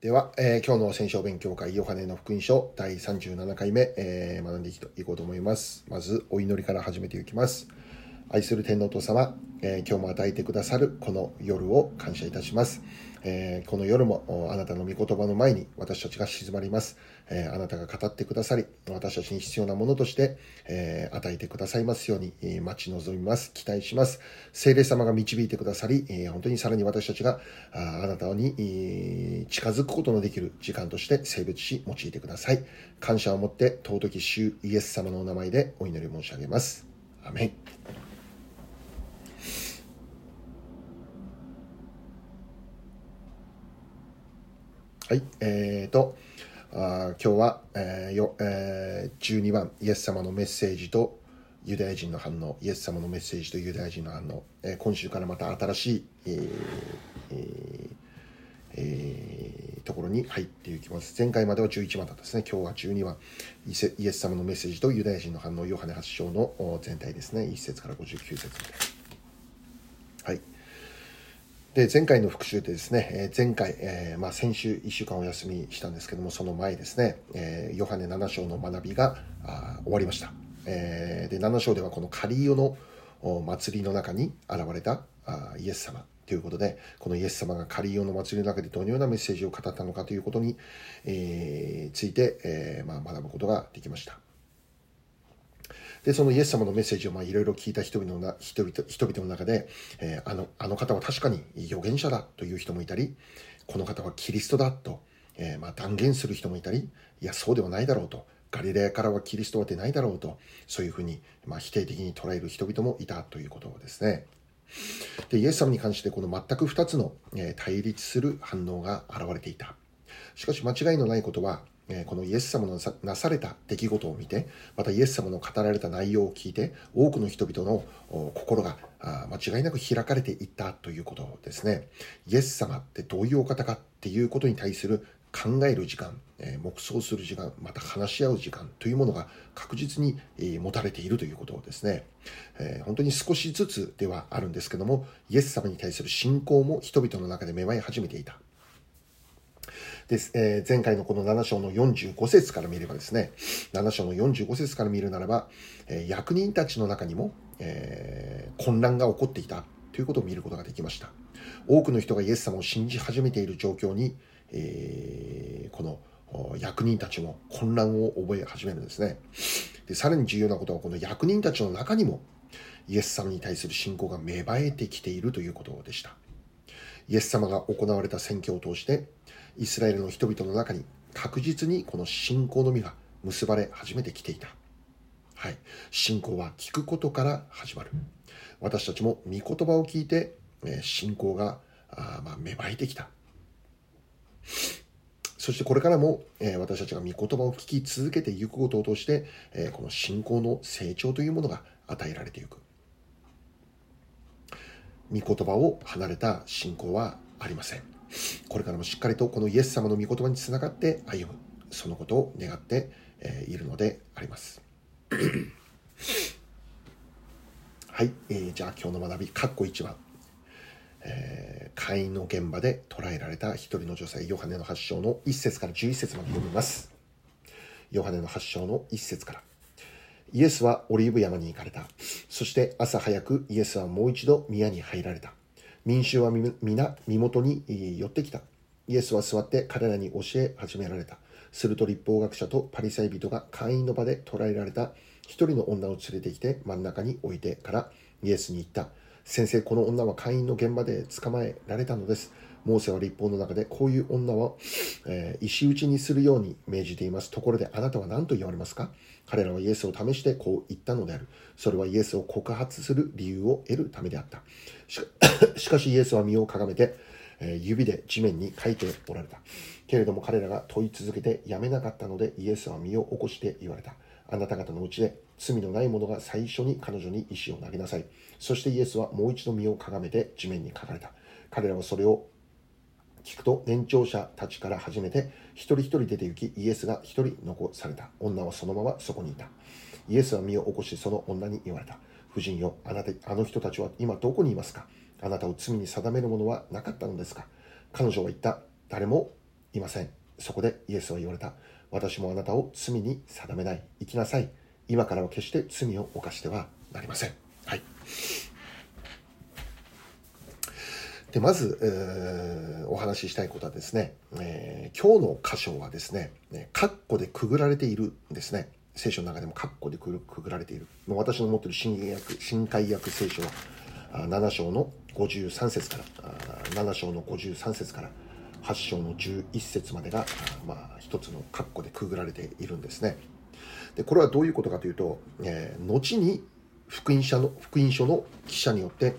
では、えー、今日の聖書勉強会ヨハネの福音書第37回目、えー、学んでいこうと思います。まず、お祈りから始めていきます。愛する天皇と様、えー、今日も与えてくださるこの夜を感謝いたします。えー、この夜もあなたの御言葉の前に私たちが静まります。えー、あなたが語ってくださり、私たちに必要なものとして、えー、与えてくださいますように、え待ち望みます。期待します。聖霊様が導いてくださり、え本当にさらに私たちがああなたに、え近づくことのできる時間として性別し用いてください。感謝を持って尊き主イエス様のお名前でお祈り申し上げます。アメン。はい、えーと、あ今日は、えーよえー、12番、イエス様のメッセージとユダヤ人の反応、イエス様のメッセージとユダヤ人の反応、えー、今週からまた新しい、えーえーえー、ところに入っていきます。前回までは11番だったですね。今日は12番、イエス様のメッセージとユダヤ人の反応、ヨハネ発祥の全体ですね。1節から59節まで。で前回の復習でですね、前回、えー、まあ、先週1週間お休みしたんですけどもその前ですね、えー、ヨハネ7章の学びが終わりました、えー、で7章ではこのカリオの祭りの中に現れたイエス様ということでこのイエス様がカリオの祭りの中でどのようなメッセージを語ったのかということに、えついて、えまあ、学ぶことができました。で、そのイエス様のメッセージをまあいろいろ聞いた人々の人々人々の中で、えー、あの、あの方は確かに預言者だという人もいたり、この方はキリストだと、えー、まあ断言する人もいたり、いや、そうではないだろうと。ガリレアからはキリストは出ないだろうと、そういうふうに、まあ、否定的に捉える人々もいたということですね。で、イエス様に関してこの全く2つの、え、対立する反応が現れていた。しかし間違いのないことは、このイエス様のなされた出来事を見て、またイエス様の語られた内容を聞いて、多くの人々の心が間違いなく開かれていったということですね。イエス様ってどういうお方かっていうことに対する考える時間、黙想する時間、また話し合う時間というものが確実に持たれているということですね。本当に少しずつではあるんですけども、イエス様に対する信仰も人々の中で芽生え始めていた。です、えー、前回のこの7章の45節から見ればですね、7章の45節から見るならば、えー、役人たちの中にも、えー、混乱が起こっていたということを見ることができました。多くの人がイエス様を信じ始めている状況に、えー、この役人たちも混乱を覚え始めるんですね。で、さらに重要なことはこの役人たちの中にもイエス様に対する信仰が芽生えてきているということでした。イエス様が行われた選挙を通してイスラエルの人々の中に確実にこの信仰の実が結ばれ始めてきていた。はい。信仰は聞くことから始まる。私たちも御言葉を聞いて、え信仰があ、まあ、芽生えてきた。そしてこれからも、え私たちが御言葉を聞き続けていくことを通して、えこの信仰の成長というものが与えられていく。御言葉を離れた信仰はありません。これからもしっかりとこのイエス様の御言葉につながって歩む、そのことを願っているのであります。はい、えー、じゃあ今日の学び、括弧1番。えー、会員の現場で捕らえられた一人の女性、ヨハネの発祥の1節から11節まで読みます。ヨハネの発祥の1節から。イエスはオリーブ山に行かれた。そして朝早くイエスはもう一度宮に入られた。民衆は皆身元に寄ってきた。イエスは座って彼らに教え始められた。すると立法学者とパリサイ人が会員の場で捕らえられた一人の女を連れてきて真ん中に置いてからイエスに言った。先生、この女は会員の現場で捕まえられたのです。モーセは立法の中でこういう女を、えー、石打ちにするように命じています。ところであなたは何と言われますか？彼らはイエスを試してこう言ったのである。それはイエスを告発する理由を得るためであった。しか しイエスは身をかがめて、え、指で地面に書いておられた。けれども彼らが問い続けてやめなかったのでイエスは身を起こして言われた。あなた方のうちで罪のない者が最初に彼女に石を投げなさい。そしてイエスはもう一度身をかがめて地面に書かれた。彼らはそれを聞くと年長者たちから始めて一人一人出て行きイエスが一人残された女はそのままそこにいたイエスは身を起こしその女に言われた夫人よあなたあの人たちは今どこにいますか？あなたを罪に定めるものはなかったのですか？彼女は言った誰もいません。そこでイエスは言われた。私もあなたを罪に定めない。行きなさい。今からは決して罪を犯してはなりません。はい。でまず、えー、お話ししたいことはですね、えー、今日の箇所はですね、カッコでくぐられているんですね。聖書の中でもカッコでくぐられている。私の持っている新約新海訳聖書は7章の53節から7章の53節から8章の11節までが、まあ、一つのカッコでくぐられているんですね。でこれはどういうことかというと、えー、後に福音書の福音書の記者によって、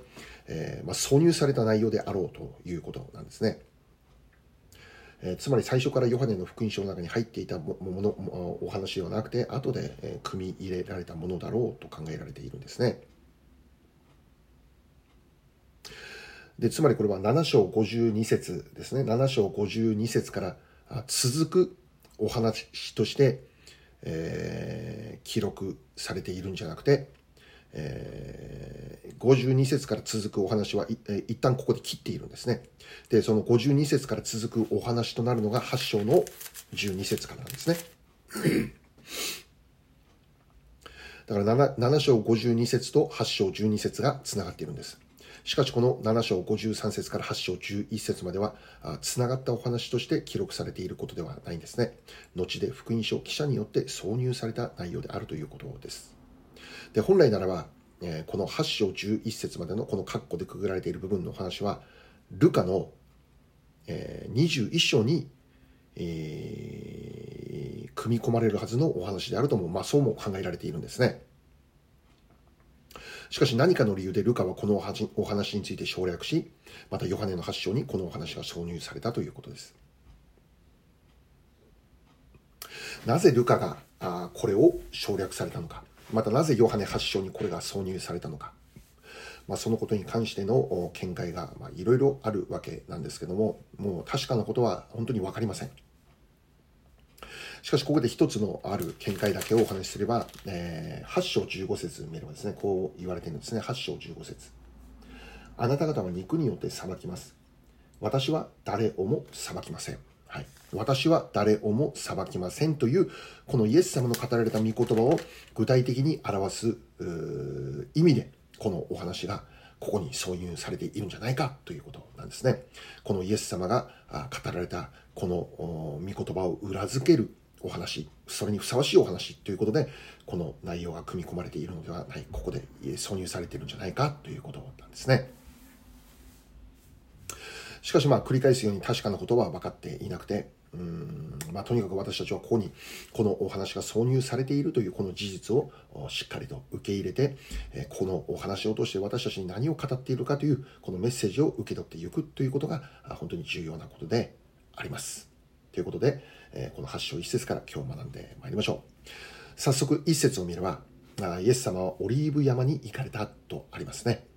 えー、まあ、挿入された内容であろうということなんですね。えー、つまり最初からヨハネの福音書の中に入っていたものお話ではなくて後で、え組み入れられたものだろうと考えられているんですね。でつまりこれは7章52節ですね7章52節から続くお話として、えー、記録されているんじゃなくてえー、52節から続くお話は、え一旦ここで切っているんですね。で、その52節から続くお話となるのが8章の12節からなんですね。だから 7, 7章52節と8章12節がつながっているんです。しかしこの7章53節から8章11節までは、つながったお話として記録されていることではないんですね。後で福音書記者によって挿入された内容であるということです。で、本来ならば、えー、この8章11節までのこの括弧でくぐられている部分の話は、ルカの、えー、21章に、えー、組み込まれるはずのお話であるとも、まあそうも考えられているんですね。しかし何かの理由でルカはこのお話について省略し、またヨハネの8章にこのお話が挿入されたということです。なぜルカがあこれを省略されたのか。またなぜヨハネ8章にこれが挿入されたのか、まあ、そのことに関しての見解がいろいろあるわけなんですけども、もう確かなことは本当に分かりません。しかし、ここで一つのある見解だけをお話しすれば、えー、8章15節見ればですね、こう言われているんですね。8章15節あなた方は肉によって裁きます。私は誰をも裁きません。私は誰をも裁きませんという、このイエス様の語られた御言葉を具体的に表す意味で、このお話がここに挿入されているんじゃないかということなんですね。このイエス様が語られたこの御言葉を裏付けるお話、それにふさわしいお話ということで、この内容が組み込まれているのではない、ここで挿入されているんじゃないかということなんですね。しかしまあ繰り返すように確かなことは分かっていなくて、うんまあ、とにかく私たちはここにこのお話が挿入されているというこの事実をしっかりと受け入れて、えこのお話を通して私たちに何を語っているかというこのメッセージを受け取っていくということが本当に重要なことであります。ということで、えこの8章1節から今日学んでまいりましょう。早速1節を見れば、イエス様はオリーブ山に行かれたとありますね。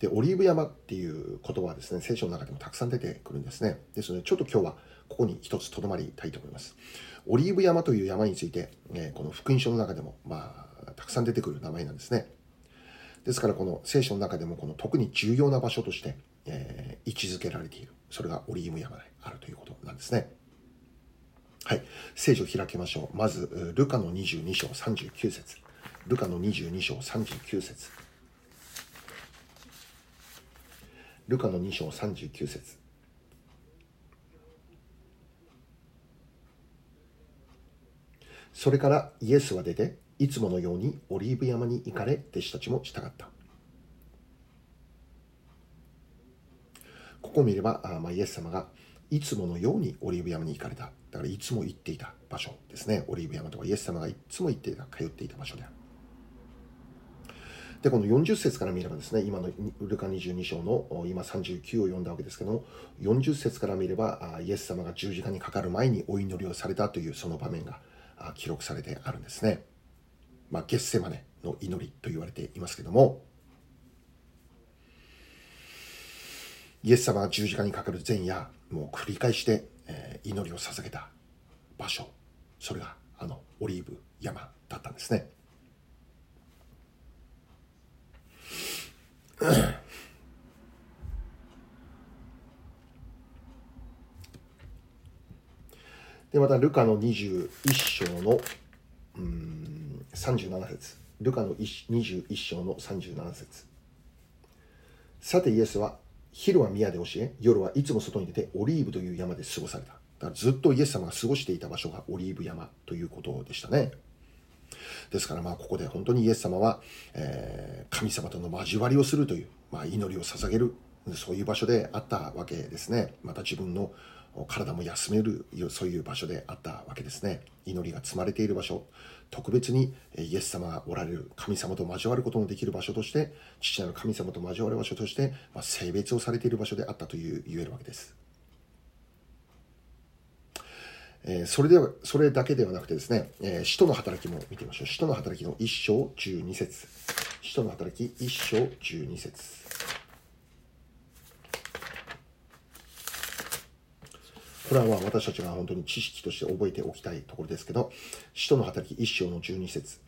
で、オリーブ山っていう言葉はですね、聖書の中でもたくさん出てくるんですね。ですので、ちょっと今日はここに一つとどまりたいと思います。オリーブ山という山について、えこの福音書の中でも、まあ、たくさん出てくる名前なんですね。ですから、この聖書の中でも、この特に重要な場所として、え、位置づけられている。それがオリーブ山であるということなんですね。はい。聖書を開きましょう。まず、ルカの22章39節ルカの22章39節ルカの2章39節それからイエスは出て、いつものようにオリーブ山に行かれ、弟子たちも従った。ここを見れば、あまあ、イエス様がいつものようにオリーブ山に行かれた。だからいつも行っていた場所ですね。オリーブ山とはイエス様がいつも行っていた、通っていた場所である。で、この40節から見ればですね、今のルカ22章の今39を読んだわけですけども、40節から見れば、イエス様が十字架にかかる前にお祈りをされたというその場面が記録されてあるんですね。まあ、ゲッセマネの祈りと言われていますけども、イエス様が十字架にかかる前夜、もう繰り返して、祈りを捧げた場所、それがあのオリーブ山だったんですね。でまたルカの21章のうん37節。ルカの21章の37節。さてイエスは昼は宮で教え夜はいつも外に出てオリーブという山で過ごされた。だからずっとイエス様が過ごしていた場所がオリーブ山ということでしたね。ですからまあここで本当にイエス様は、えー、神様との交わりをするという、まあ、祈りを捧げるそういう場所であったわけですね。また自分の体も休めるそういう場所であったわけですね。祈りが積まれている場所。特別にイエス様がおられる神様と交わることのできる場所として父なる神様と交わる場所として、まあ、性別をされている場所であったという言えるわけです。えー、それでは、それだけではなくてですね、えー、使徒の働きも見てみましょう。使徒の働きの1章12節使徒の働き1章12節これは私たちが本当に知識として覚えておきたいところですけど、使徒の働き1章の12節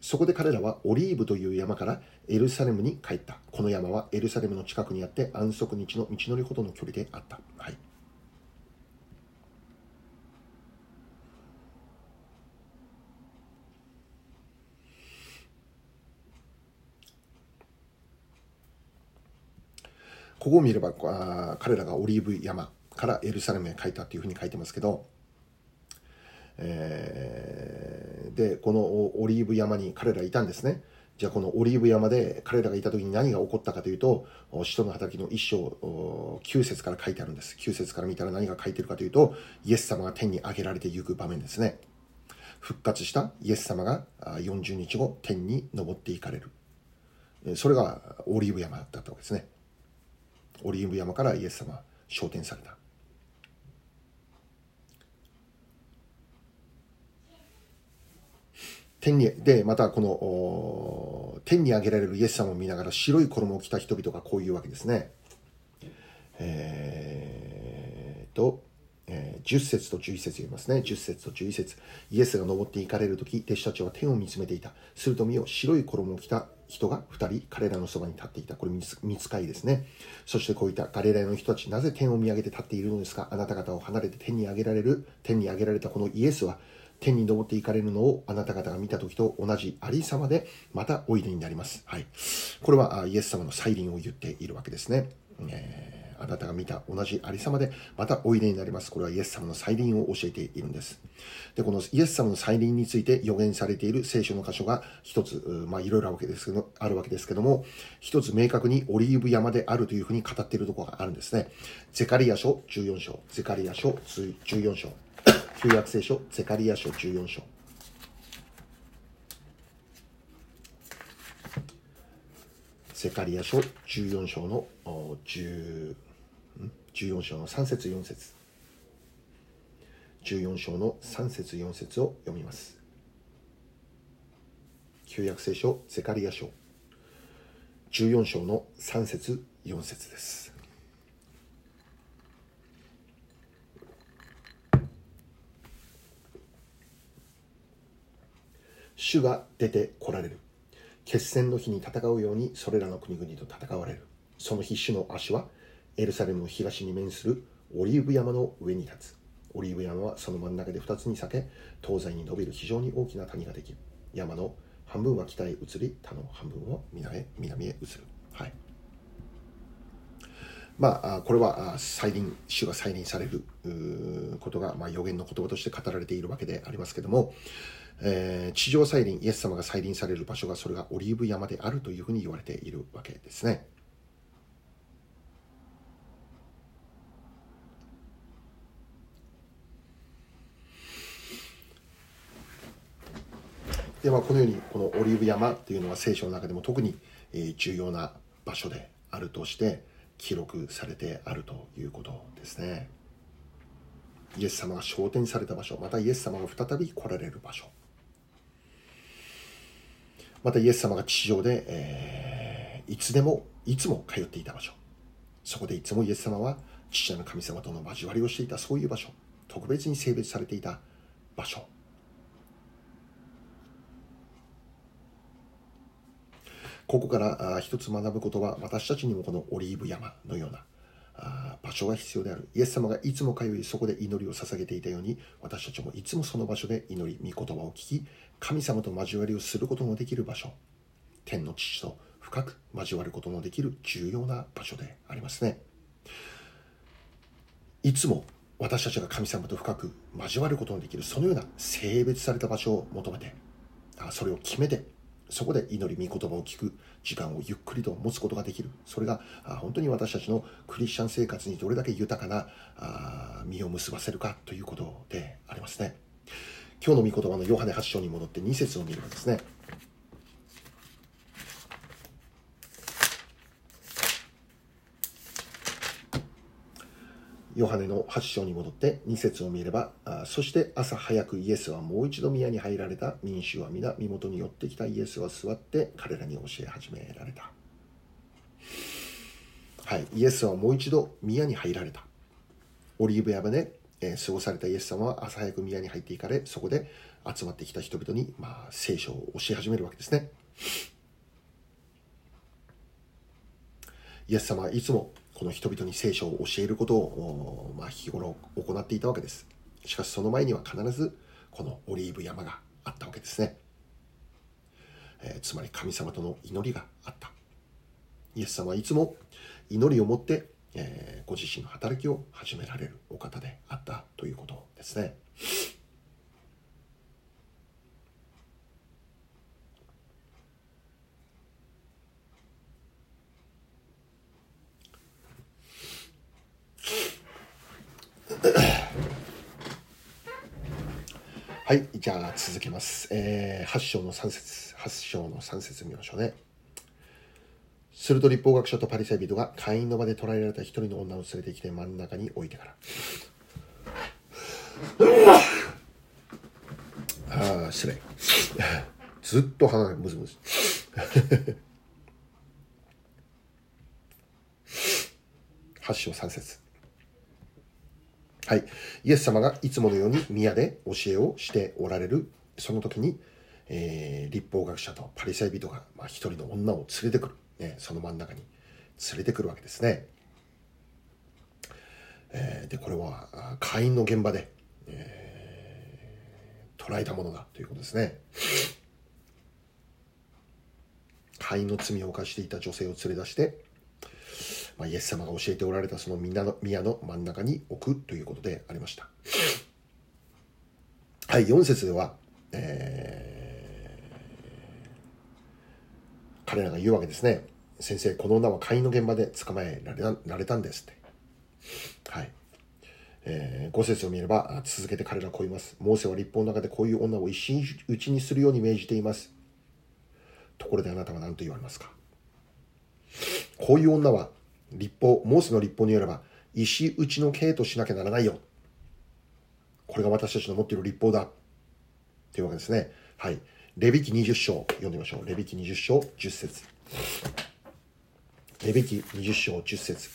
そこで彼らはオリーブという山からエルサレムに帰った。この山はエルサレムの近くにあって安息日の道のりほどの距離であった。はい。ここを見ればあ彼らがオリーブ山からエルサレムへ帰ったというふうに書いてますけど、えー、でこのオリーブ山に彼らいたんですね。じゃあこのオリーブ山で彼らがいた時に何が起こったかというと使徒の働きの一章9節から書いてあるんです。9節から見たら何が書いてるかというとイエス様が天に上げられていく場面ですね。復活したイエス様が40日後天に昇っていかれる。それがオリーブ山だったわけですね。オリーブ山からイエス様昇天された天にでまたこの天に上げられるイエス様を見ながら白い衣を着た人々がこういうわけですねえー、とえー、10節と11節読みますね。10節と11節イエスが登っていかれる時、弟子たちは天を見つめていた。すると見よ、白い衣を着た人が2人、彼らのそばに立っていた。これ見つかいですね。そしてこういったガレラの人たち、なぜ天を見上げて立っているのですか？あなた方を離れて天に上げられる、天に上げられたこのイエスは、天に登っていかれるのをあなた方が見た時と同じありさまで、またおいでになります。はい。これはイエス様の再臨を言っているわけですね。えーあなたが見た同じありさまでまたおいでになります。これはイエス様の再臨を教えているんです。で、このイエス様の再臨について予言されている聖書の箇所が一つ、まあいろいろあるわけですけど、あるわけですけども、一つ明確にオリーブ山であるというふうに語っているところがあるんですね。ゼカリア書14章、ゼカリア書14章、旧約聖書、ゼカリア書14章。ゼカリア書14章の10 14章の3節4節。14章の3節4節を読みます。旧約聖書ゼカリア書。14章の3節4節です。主が出てこられる。決戦の日に戦うようにそれらの国々と戦われる。その日主の足はエルサレムの東に面するオリーブ山の上に立つ。オリーブ山はその真ん中で2つに裂け、東西に伸びる非常に大きな谷ができる。山の半分は北へ移り、他の半分は南へ南へ移る。はい。まあ、これは再臨、主が再臨されることが、まあ、予言の言葉として語られているわけでありますけども、えー、地上再臨、イエス様が再臨される場所が、それがオリーブ山であるというふうに言われているわけですね。で、まあ、このようにこのオリーブ山っていうのは聖書の中でも特に重要な場所であるとして記録されてあるということですね。イエス様が昇天された場所、またイエス様が再び来られる場所。またイエス様が地上で、えー、いつでも、いつも通っていた場所。そこでいつもイエス様は父の神様との交わりをしていたそういう場所。特別に性別されていた場所。ここから一つ学ぶことは私たちにもこのオリーブ山のような場所が必要である。イエス様がいつも通い、そこで祈りを捧げていたように、私たちもいつもその場所で祈り、御言葉を聞き、神様と交わりをすることのできる場所。天の父と深く交わることのできる重要な場所でありますね。いつも私たちが神様と深く交わることのできる、そのような性別された場所を求めて、それを決めて、そこで祈り、御言葉を聞く時間をゆっくりと持つことができる。それが本当に私たちのクリスチャン生活にどれだけ豊かな実を結ばせるかということでありますね。今日の御言葉のヨハネ8章に戻って2節を見ればですね、ヨハネの8章に戻って2節を見れば、そして朝早くイエスはもう一度宮に入られた民衆は皆身元に寄ってきたイエスは座って彼らに教え始められた。はい、イエスはもう一度宮に入られた。オリーブ山で、えー、過ごされたイエス様は朝早く宮に入っていかれ、そこで集まってきた人々に、まあ、聖書を教え始めるわけですね。イエス様はいつもこの人々に聖書を教えることを、まあ、日頃行っていたわけです。しかしその前には必ずこのオリーブ山があったわけですね。えー、つまり神様との祈りがあった。イエス様はいつも祈りを持って、えー、ご自身の働きを始められるお方であったということですね。はい、じゃあ続けます。えー、8章の3節8章の3節見ましょうね。すると立法学者とパリサイ人が会員の場で捕らえられた一人の女を連れてきて真ん中に置いてから。ああ、失礼。ずっと鼻がムズムズ。8章3節はい。イエス様がいつものように宮で教えをしておられる、その時に、えー、立法学者とパリサイ人が、まあ、一人の女を連れてくる、ね。その真ん中に連れてくるわけですね。えー、で、これは、会員の現場で、えー、捉えたものだということですね。会員の罪を犯していた女性を連れ出して、まあ、イエス様が教えておられたその宮の宮の真ん中に置くということでありました。はい、4節では、えー、彼らが言うわけですね。先生、この女は会員の現場で捕まえられたられたんですって。はい。えー、5節を見れば、続けて彼らはこう言います。モーセは立法の中でこういう女を石打ちにするように命じています。ところであなたは何と言われますか？こういう女は立法、モーセの立法によれば、石打ちの刑としなきゃならないよ。これが私たちの持っている立法だ。というわけですね。はい。レビキ20章、読んでみましょう。レビキ20章、10節レビキ20章、10節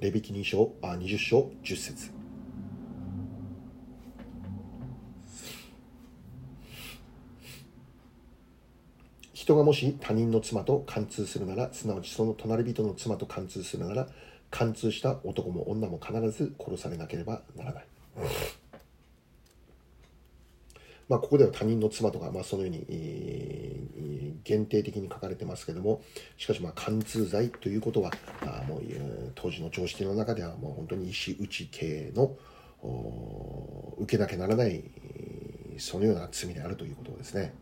レビキ2章、あ、20章、10節人がもし他人の妻と貫通するなら、すなわちその隣人の妻と貫通するなら、貫通した男も女も必ず殺されなければならない。まあ、ここでは他人の妻とか、まあ、そのように、えー、限定的に書かれてますけども、しかし、まあ、貫通罪ということは、あもう当時の常識の中では、もう本当に石打ち系の受けなきゃならない、そのような罪であるということですね。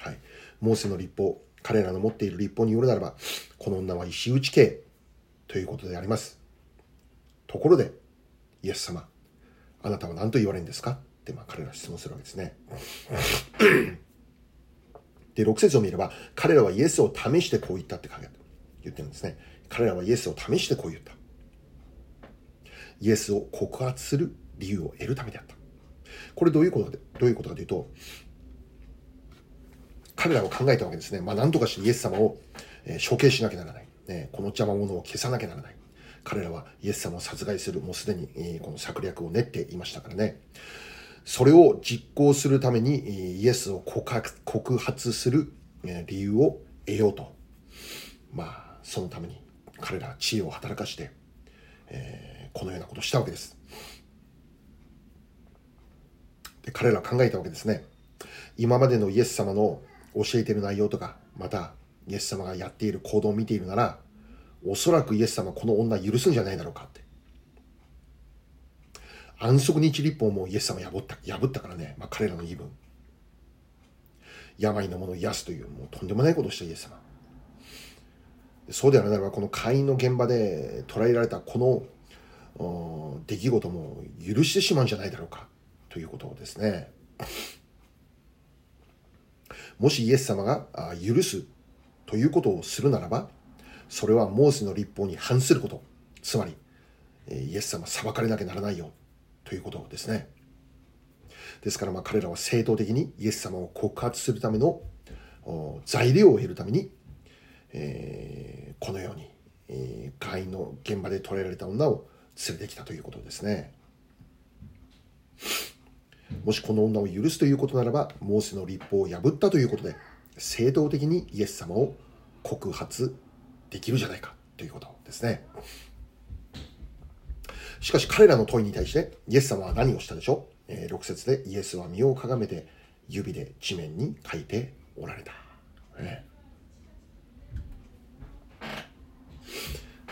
はい。モーセの立法、彼らの持っている立法によるならば、この女は石打ち刑ということであります。ところで、イエス様、あなたは何と言われるんですか？って、まあ、彼ら質問するわけですね。で、6節を見れば、彼らはイエスを試してこう言ったって書いて言ってるんですね。彼らはイエスを試してこう言った。イエスを告発する理由を得るためであった。これどういうことで、どういうことかというと、彼らは考えたわけですね。まあ、なんとかしてイエス様を、え処刑しなきゃならない。ね、この邪魔者を消さなきゃならない。彼らはイエス様を殺害する、もうすでに、えこの策略を練っていましたからね。それを実行するためにイエスを告白告発する理由を得ようと。まあ、そのために彼らは知恵を働かして、えー、このようなことをしたわけです。で彼らは考えたわけですね。今までのイエス様の教えている内容とか、またイエス様がやっている行動を見ているなら、おそらくイエス様はこの女許すんじゃないだろうかって。安息日立法もイエス様破った、破ったからね、まあ、彼らの言い分。病のものを癒すという、もうとんでもないことをしたイエス様。そうであるならば、この会員の現場で捉えられたこの出来事も許してしまうんじゃないだろうか、ということですね。もしイエス様が許すということをするならば、それはモーセの立法に反すること。つまり、イエス様裁かれなきゃならないよということですね。ですからまあ彼らは正当的にイエス様を告発するための材料を得るために、えー、このように、え、会員の現場で捕らえられた女を連れてきたということですね。もしこの女を許すということならば、モーセの立法を破ったということで、正当的にイエス様を告発できるじゃないかということですね。しかし彼らの問いに対してイエス様は何をしたでしょう、えー、6節でイエスは身をかがめて指で地面に書いておられた。ね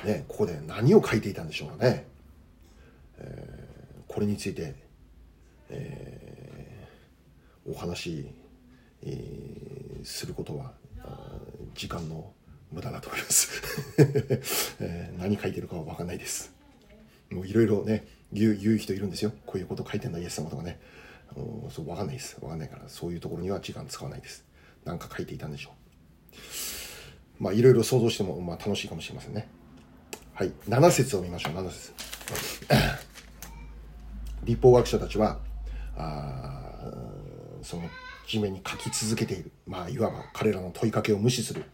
ね、ここで何を書いていたんでしょうかね。えー、これについて、えー、お話し、えー、することは時間の無駄だと思います、えー、何書いてるかは分かんないです。もういろいろね言う言う人いるんですよ。こういうこと書いてんだイエス様とかね。そう分かんないです。分かんないからそういうところには時間使わないです。何か書いていたんでしょう。まあいろいろ想像しても、まあ、楽しいかもしれませんね。はい。7節を見ましょう。7節。立法学者たちはあその地面に書き続けている。まあいわば彼らの問いかけを無視する。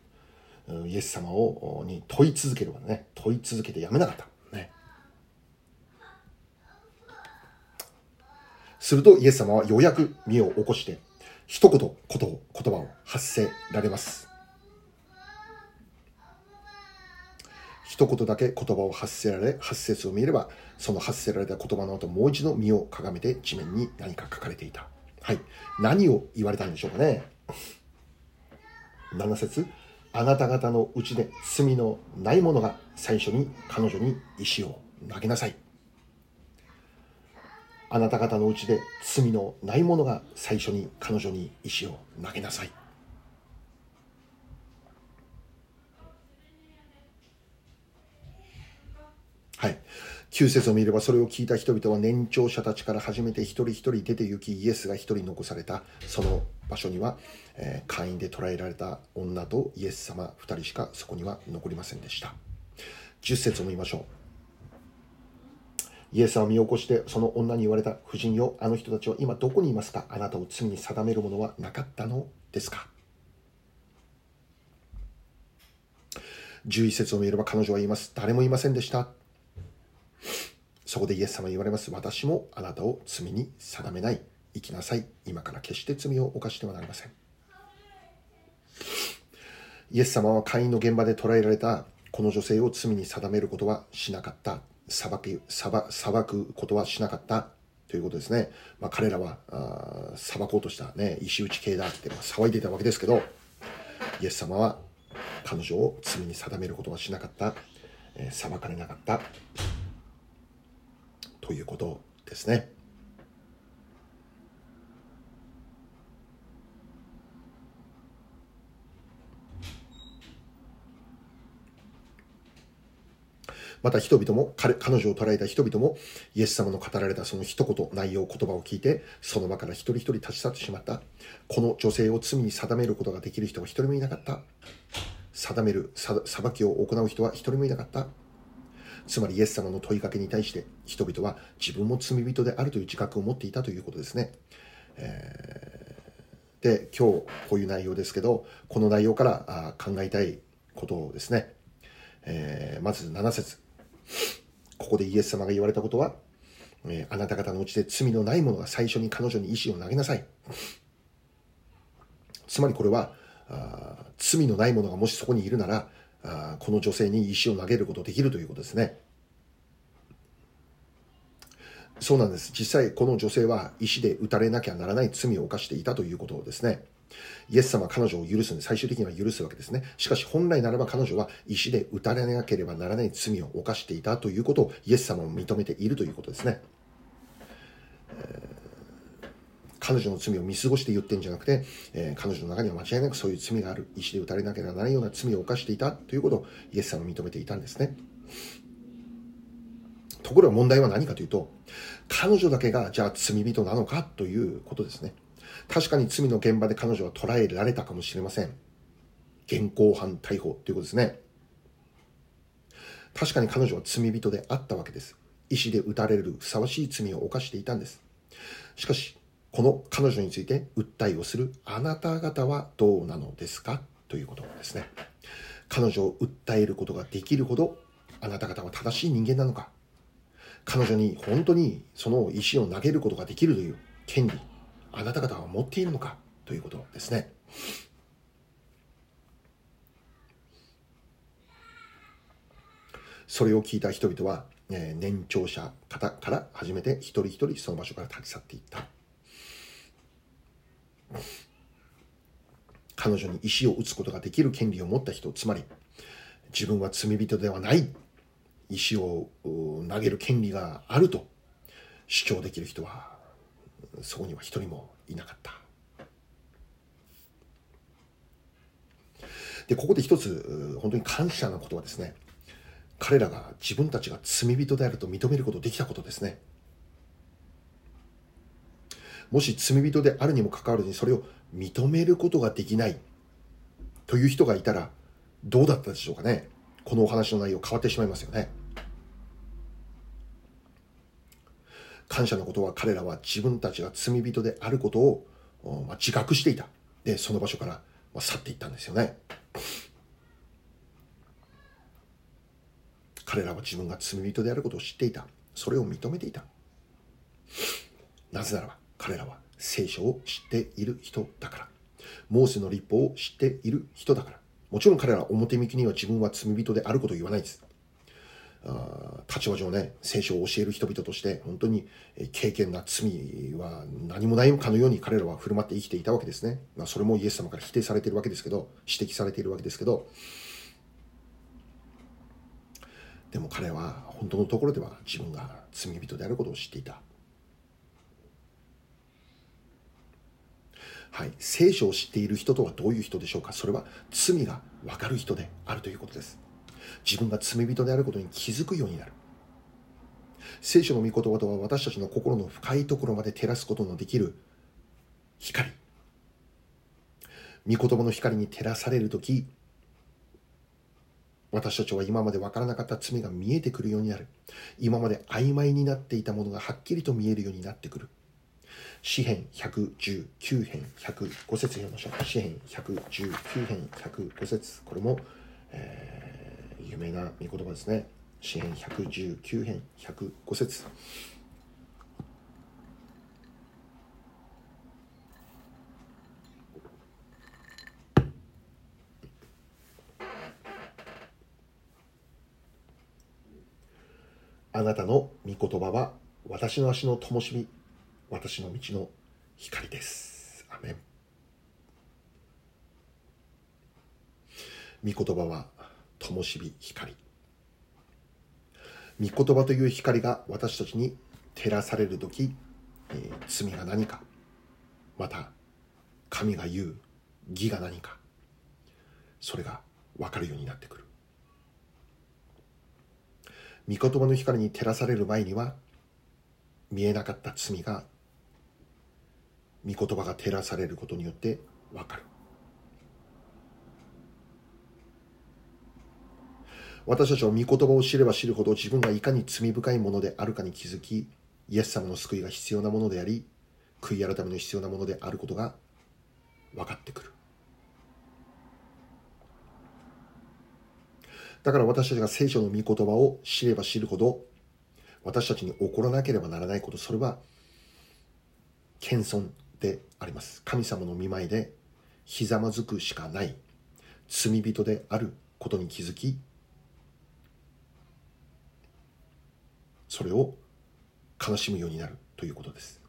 イエス様をに問い続けるからね。問い続けてやめなかった。ね。するとイエス様はようやく身を起こして、一言、言葉を発せられます。一言だけ言葉を発せられ、発節を見れば、その発せられた言葉の後、もう一度身をかがめて地面に何か書かれていた。はい。何を言われたんでしょうかね。7節あなた方のうちで罪のない者が最初に彼女に石を投げなさい。あなた方のうちで罪のない者が最初に彼女に石を投げなさい。はい。旧節を見ればそれを聞いた人々は年長者たちから初めて一人一人出て行きイエスが一人残されたその場所には、えー、会員で捕らえられた女とイエス様二人しかそこには残りませんでした。10節を見ましょう。イエスは身を起こしてその女に言われた夫人よあの人たちは今どこにいますか？あなたを罪に定めるものはなかったのですか？11節を見れば彼女は言います誰もいませんでしたそこでイエス様は言われます。私もあなたを罪に定めない。生きなさい。今から決して罪を犯してはなりません。イエス様は会員の現場で捕らえられたこの女性を罪に定めることはしなかった。裁く、裁裁くことはしなかった。ということですね。まあ、彼らは、あ裁こうとしたね、石打ち系だって、騒いでいたわけですけど、イエス様は彼女を罪に定めることはしなかった、えー、裁かれなかった、ということですね。また人々も彼、彼女を捉えた人々も、イエス様の語られたその一言、内容、言葉を聞いて、その場から一人一人立ち去ってしまった。この女性を罪に定めることができる人は一人もいなかった。定める、裁きを行う人は一人もいなかった。つまりイエス様の問いかけに対して人々は自分も罪人であるという自覚を持っていたということですね。えー、で、今日こういう内容ですけど、この内容から考えたいことをですね、えー、まず7節ここでイエス様が言われたことは、えー、あなた方のうちで罪のない者が最初に彼女に石を投げなさい。つまりこれは、あ罪のない者がもしそこにいるならあ、この女性に石を投げることできるということですね。そうなんです。実際、この女性は石で打たれなきゃならない罪を犯していたということですね。イエス様は彼女を許すんで、最終的には許すわけですね。しかし本来ならば彼女は石で打たれなければならない罪を犯していたということをイエス様も認めているということですね。えー彼女の罪を見過ごして言ってんじゃなくて、えー、彼女の中には間違いなくそういう罪がある、石で打たれなければならないような罪を犯していたということをイエス様は認めていたんですね。ところが問題は何かというと、彼女だけがじゃあ罪人なのかということですね。確かに罪の現場で彼女は捕らえられたかもしれません。現行犯逮捕ということですね。確かに彼女は罪人であったわけです。石で打たれるふさわしい罪を犯していたんです。しかし、この彼女について訴えをするあなた方はどうなのですか？ということですね。彼女を訴えることができるほどあなた方は正しい人間なのか？彼女に本当にその石を投げることができるという権利あなた方は持っているのか？ということですね。それを聞いた人々は、え年長者方から始めて一人一人その場所から立ち去っていった。彼女に石を打つことができる権利を持った人、つまり自分は罪人ではない石を投げる権利があると主張できる人はそこには一人もいなかった。で、ここで一つ本当に感謝なことはですね、彼らが自分たちが罪人であると認めることできたことですね。もし罪人であるにもかかわらずにそれを認めることができないという人がいたらどうだったでしょうかね。このお話の内容変わってしまいますよね。感謝のことは彼らは自分たちが罪人であることを、まあ、自覚していた。で、その場所から、まあ、去っていったんですよね。彼らは自分が罪人であることを知っていた。それを認めていた。なぜならば彼らは聖書を知っている人だから。モーセの立法を知っている人だから。もちろん彼らは表向きには自分は罪人であることを言わないです。あ立場上ね、聖書を教える人々として、本当に経験な罪は何もないかのように彼らは振る舞って生きていたわけですね。まあ、それもイエス様から否定されているわけですけど、指摘されているわけですけど、でも彼は本当のところでは自分が罪人であることを知っていた。はい、聖書を知っている人とはどういう人でしょうか？それは罪が分かる人であるということです。自分が罪人であることに気づくようになる。聖書の御言葉とは私たちの心の深いところまで照らすことのできる光。御言葉の光に照らされるとき、私たちは今まで分からなかった罪が見えてくるようになる。今まで曖昧になっていたものがはっきりと見えるようになってくる。詩編119編105節読みましょう。詩編119編105節これも、えー、有名な御言葉ですね。詩編119編105節あなたの御言葉は私の足の灯火私の道の光です。アメン。御言葉は灯火光。御言葉という光が私たちに照らされる時、えー、罪が何か、また神が言う義が何か、それが分かるようになってくる。御言葉の光に照らされる前には見えなかった罪が御言葉が照らされることによってわかる。私たちは御言葉を知れば知るほど自分がいかに罪深いものであるかに気づきイエス様の救いが必要なものであり悔い改めの必要なものであることが分かってくる。だから私たちが聖書の御言葉を知れば知るほど私たちに起こらなければならないことそれは謙遜であります。神様の見舞いでひざまずくしかない。罪人であることに気づきそれを悲しむようになるということです。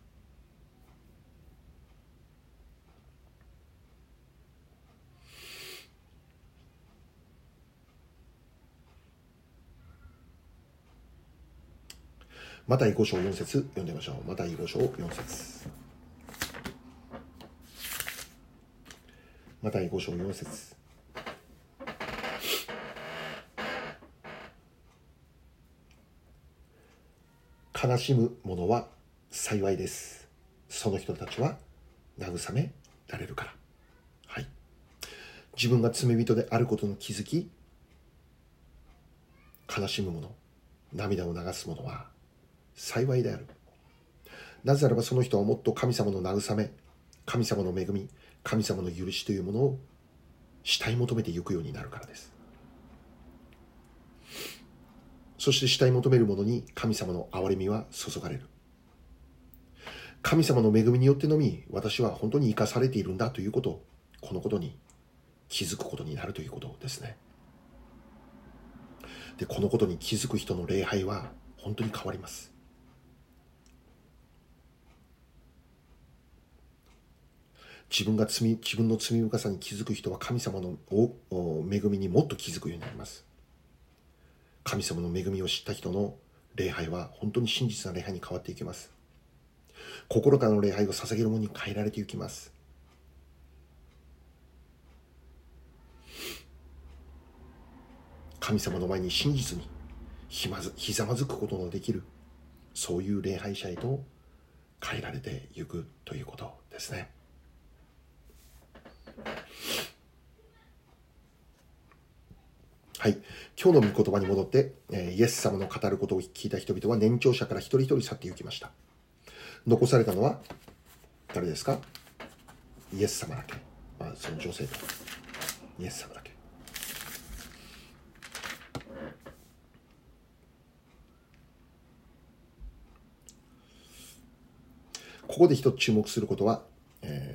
また五章4節読んでみましょう。また五章4節。また五章4節悲しむ者は幸いです。その人たちは慰められるから。はい。自分が罪人であることに気づき、悲しむ者、涙を流す者は幸いである。なぜならばその人はもっと神様の慰め、神様の恵み、神様の許しというものを慕い求めていくようになるからです。そして慕い求める者に神様の憐れみは注がれる。神様の恵みによってのみ私は本当に生かされているんだということこのことに気づくことになるということですね。で、このことに気づく人の礼拝は本当に変わります。自分が罪自分の罪深さに気づく人は神様の恵みにもっと気づくようになります。神様の恵みを知った人の礼拝は本当に真実な礼拝に変わっていきます。心からの礼拝を捧げるものに変えられていきます。神様の前に真実にひまずひざまずくことのできるそういう礼拝者へと変えられていくということですね。はい。今日の御言葉に戻って、えイエス様の語ることを聞いた人々は年長者から一人一人去って行きました。残されたのは誰ですか？イエス様だけ。まあ、その女性と。イエス様だけ。ここで一つ注目することは、えー、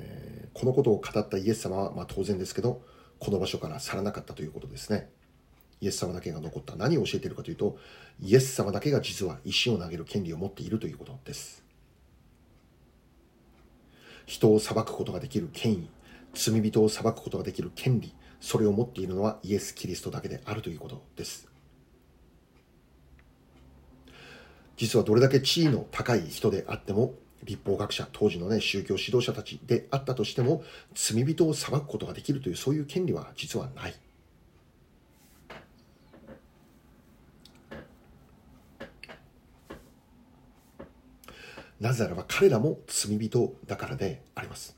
このことを語ったイエス様は、まあ、当然ですけど、この場所から去らなかったということですね。イエス様だけが残った何を教えているかというとイエス様だけが実は石を投げる権利を持っているということです人を裁くことができる権威罪人を裁くことができる権利それを持っているのはイエス・キリストだけであるということです実はどれだけ地位の高い人であっても立法学者当時のね宗教指導者たちであったとしても罪人を裁くことができるというそういう権利は実はないなぜならば彼らも罪人だからであります。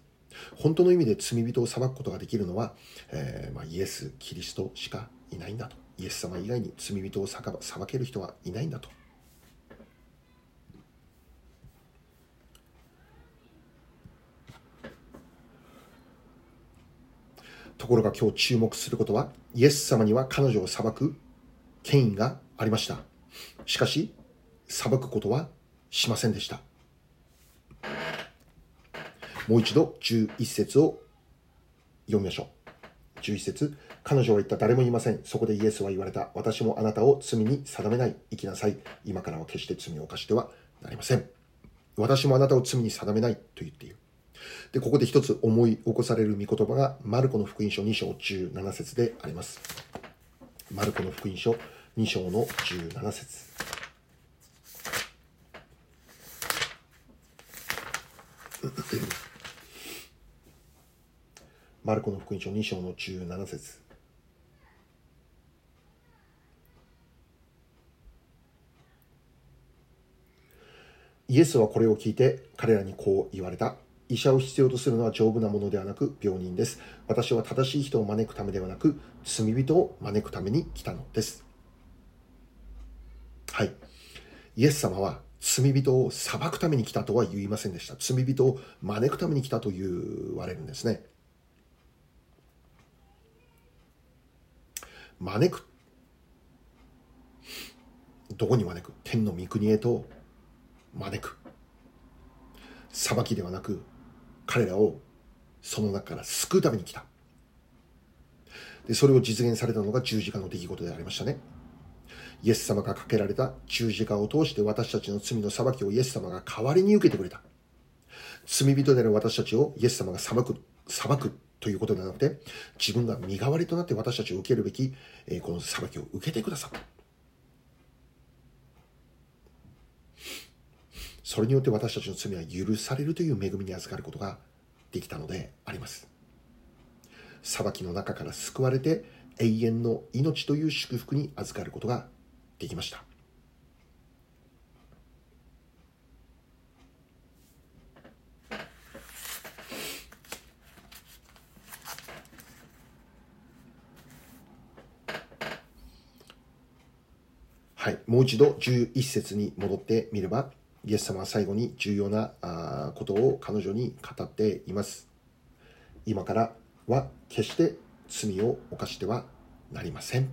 本当の意味で罪人を裁くことができるのは、えー、まあ、イエス・キリストしかいないんだと。イエス様以外に罪人を裁ける人はいないんだと。ところが今日注目することは、イエス様には彼女を裁く権威がありました。しかし、裁くことはしませんでした。もう一度11節を読みましょう。11節彼女は言った。誰もいません。そこでイエスは言われた。私もあなたを罪に定めない。生きなさい。今からは決して罪を犯してはなりません。私もあなたを罪に定めないと言っている。で、ここで一つ思い起こされる御言葉が、マルコの福音書2章17節であります。マルコの福音書2章の17節 マルコの福音書2章の17節イエスはこれを聞いて彼らにこう言われた。医者を必要とするのは丈夫なものではなく病人です。私は正しい人を招くためではなく罪人を招くために来たのです。はい。イエス様は罪人を裁くために来たとは言いませんでした。罪人を招くために来たと言われるんですね。招く。どこに招く？天の御国へと招く裁きではなく彼らをその中から救うために来た。でそれを実現されたのが十字架の出来事でありましたね。イエス様がかけられた十字架を通して私たちの罪の裁きをイエス様が代わりに受けてくれた。罪人である私たちをイエス様が裁く裁くということではなくて自分が身代わりとなって私たちを受けるべき、えこの裁きを受けてくださった。それによって私たちの罪は許されるという恵みに預かることができたのであります。裁きの中から救われて永遠の命という祝福に預かることができました。はい、もう一度11節に戻ってみればイエス様は最後に重要なことを彼女に語っています。今からは決して罪を犯してはなりません。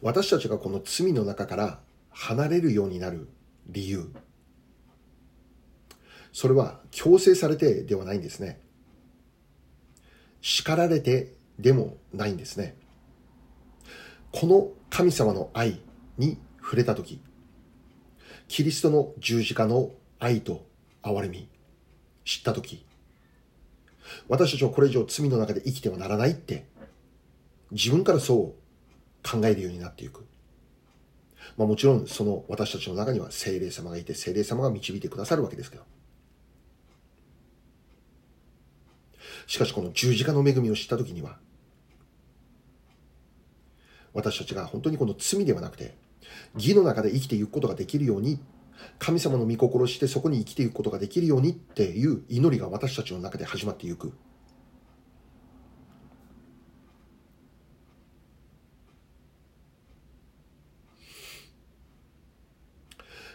私たちがこの罪の中から離れるようになる理由。それは強制されてではないんですね。叱られてでもないんですね。この神様の愛に触れたとき、キリストの十字架の愛と憐れみ、知ったとき、私たちはこれ以上罪の中で生きてはならないって、自分からそう考えるようになっていく。まあもちろんその私たちの中には精霊様がいて精霊様が導いてくださるわけですけど。しかしこの十字架の恵みを知ったときには、私たちが本当にこの罪ではなくて、義の中で生きていくことができるように、神様の御心してそこに生きていくことができるようにっていう祈りが私たちの中で始まっていく。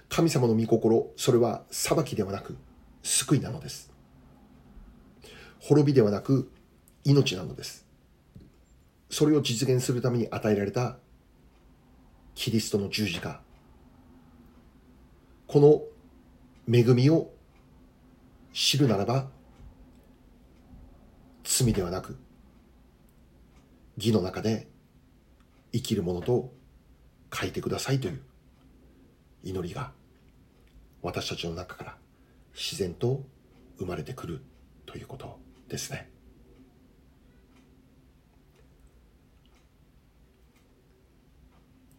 神様の御心、それは裁きではなく救いなのです。滅びではなく命なのです。それを実現するために与えられたキリストの十字架。この恵みを知るならば、罪ではなく、義の中で生きるものと書いてくださいという祈りが私たちの中から自然と生まれてくるということですね。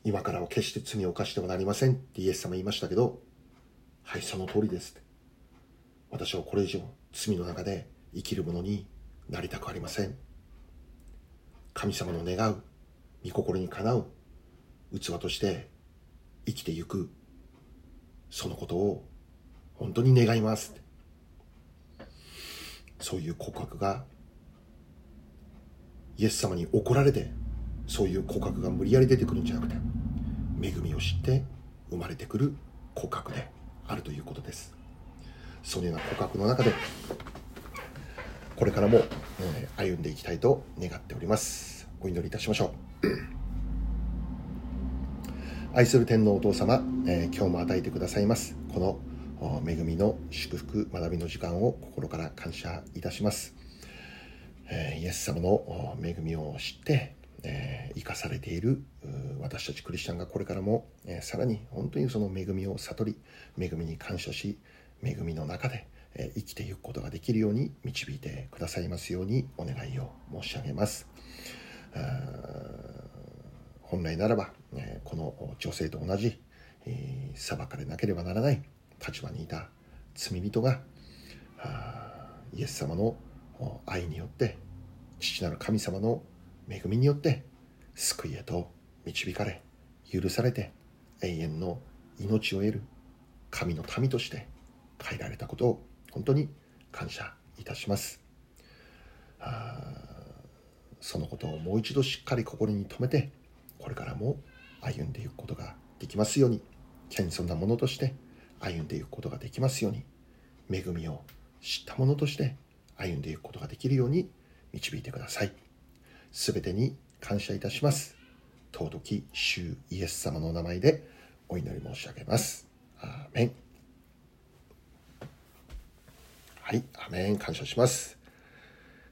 今からは決して罪を犯してはなりませんってイエス様言いましたけど、はい、その通りです。私はこれ以上罪の中で生きるものになりたくありません。神様の願う、御心にかなう器として生きてゆく、そのことを本当に願います。そういう告白がイエス様に怒られてそういう告白が無理やり出てくるんじゃなくて恵みを知って生まれてくる告白であるということです。そのような告白の中でこれからも、え歩んでいきたいと願っております。お祈りいたしましょう。愛する天皇お父様、えー、今日も与えてくださいます。この恵みの祝福学びの時間を心から感謝いたします、えー、イエス様の恵みを知ってえー、生かされている私たちクリスチャンがこれからも、えー、さらに本当にその恵みを悟り恵みに感謝し恵みの中で、えー、生きていくことができるように導いてくださいますようにお願いを申し上げます。本来ならば、えこの女性と同じ、え裁かれなければならない立場にいた罪人がイエス様の愛によって父なる神様の恵みによって救いへと導かれ許されて永遠の命を得る神の民として変えられたことを本当に感謝いたしますそのことをもう一度しっかり心に留めてこれからも歩んでいくことができますように謙遜なものとして歩んでいくことができますように恵みを知ったものとして歩んでいくことができるように導いてください。すべてに感謝いたします。尊き主イエス様のお名前でお祈り申し上げます。アーメン。はい、アーメン。感謝します。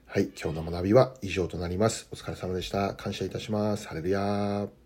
はい、今日の学びは以上となります。お疲れ様でした。感謝いたします。ハレルヤー。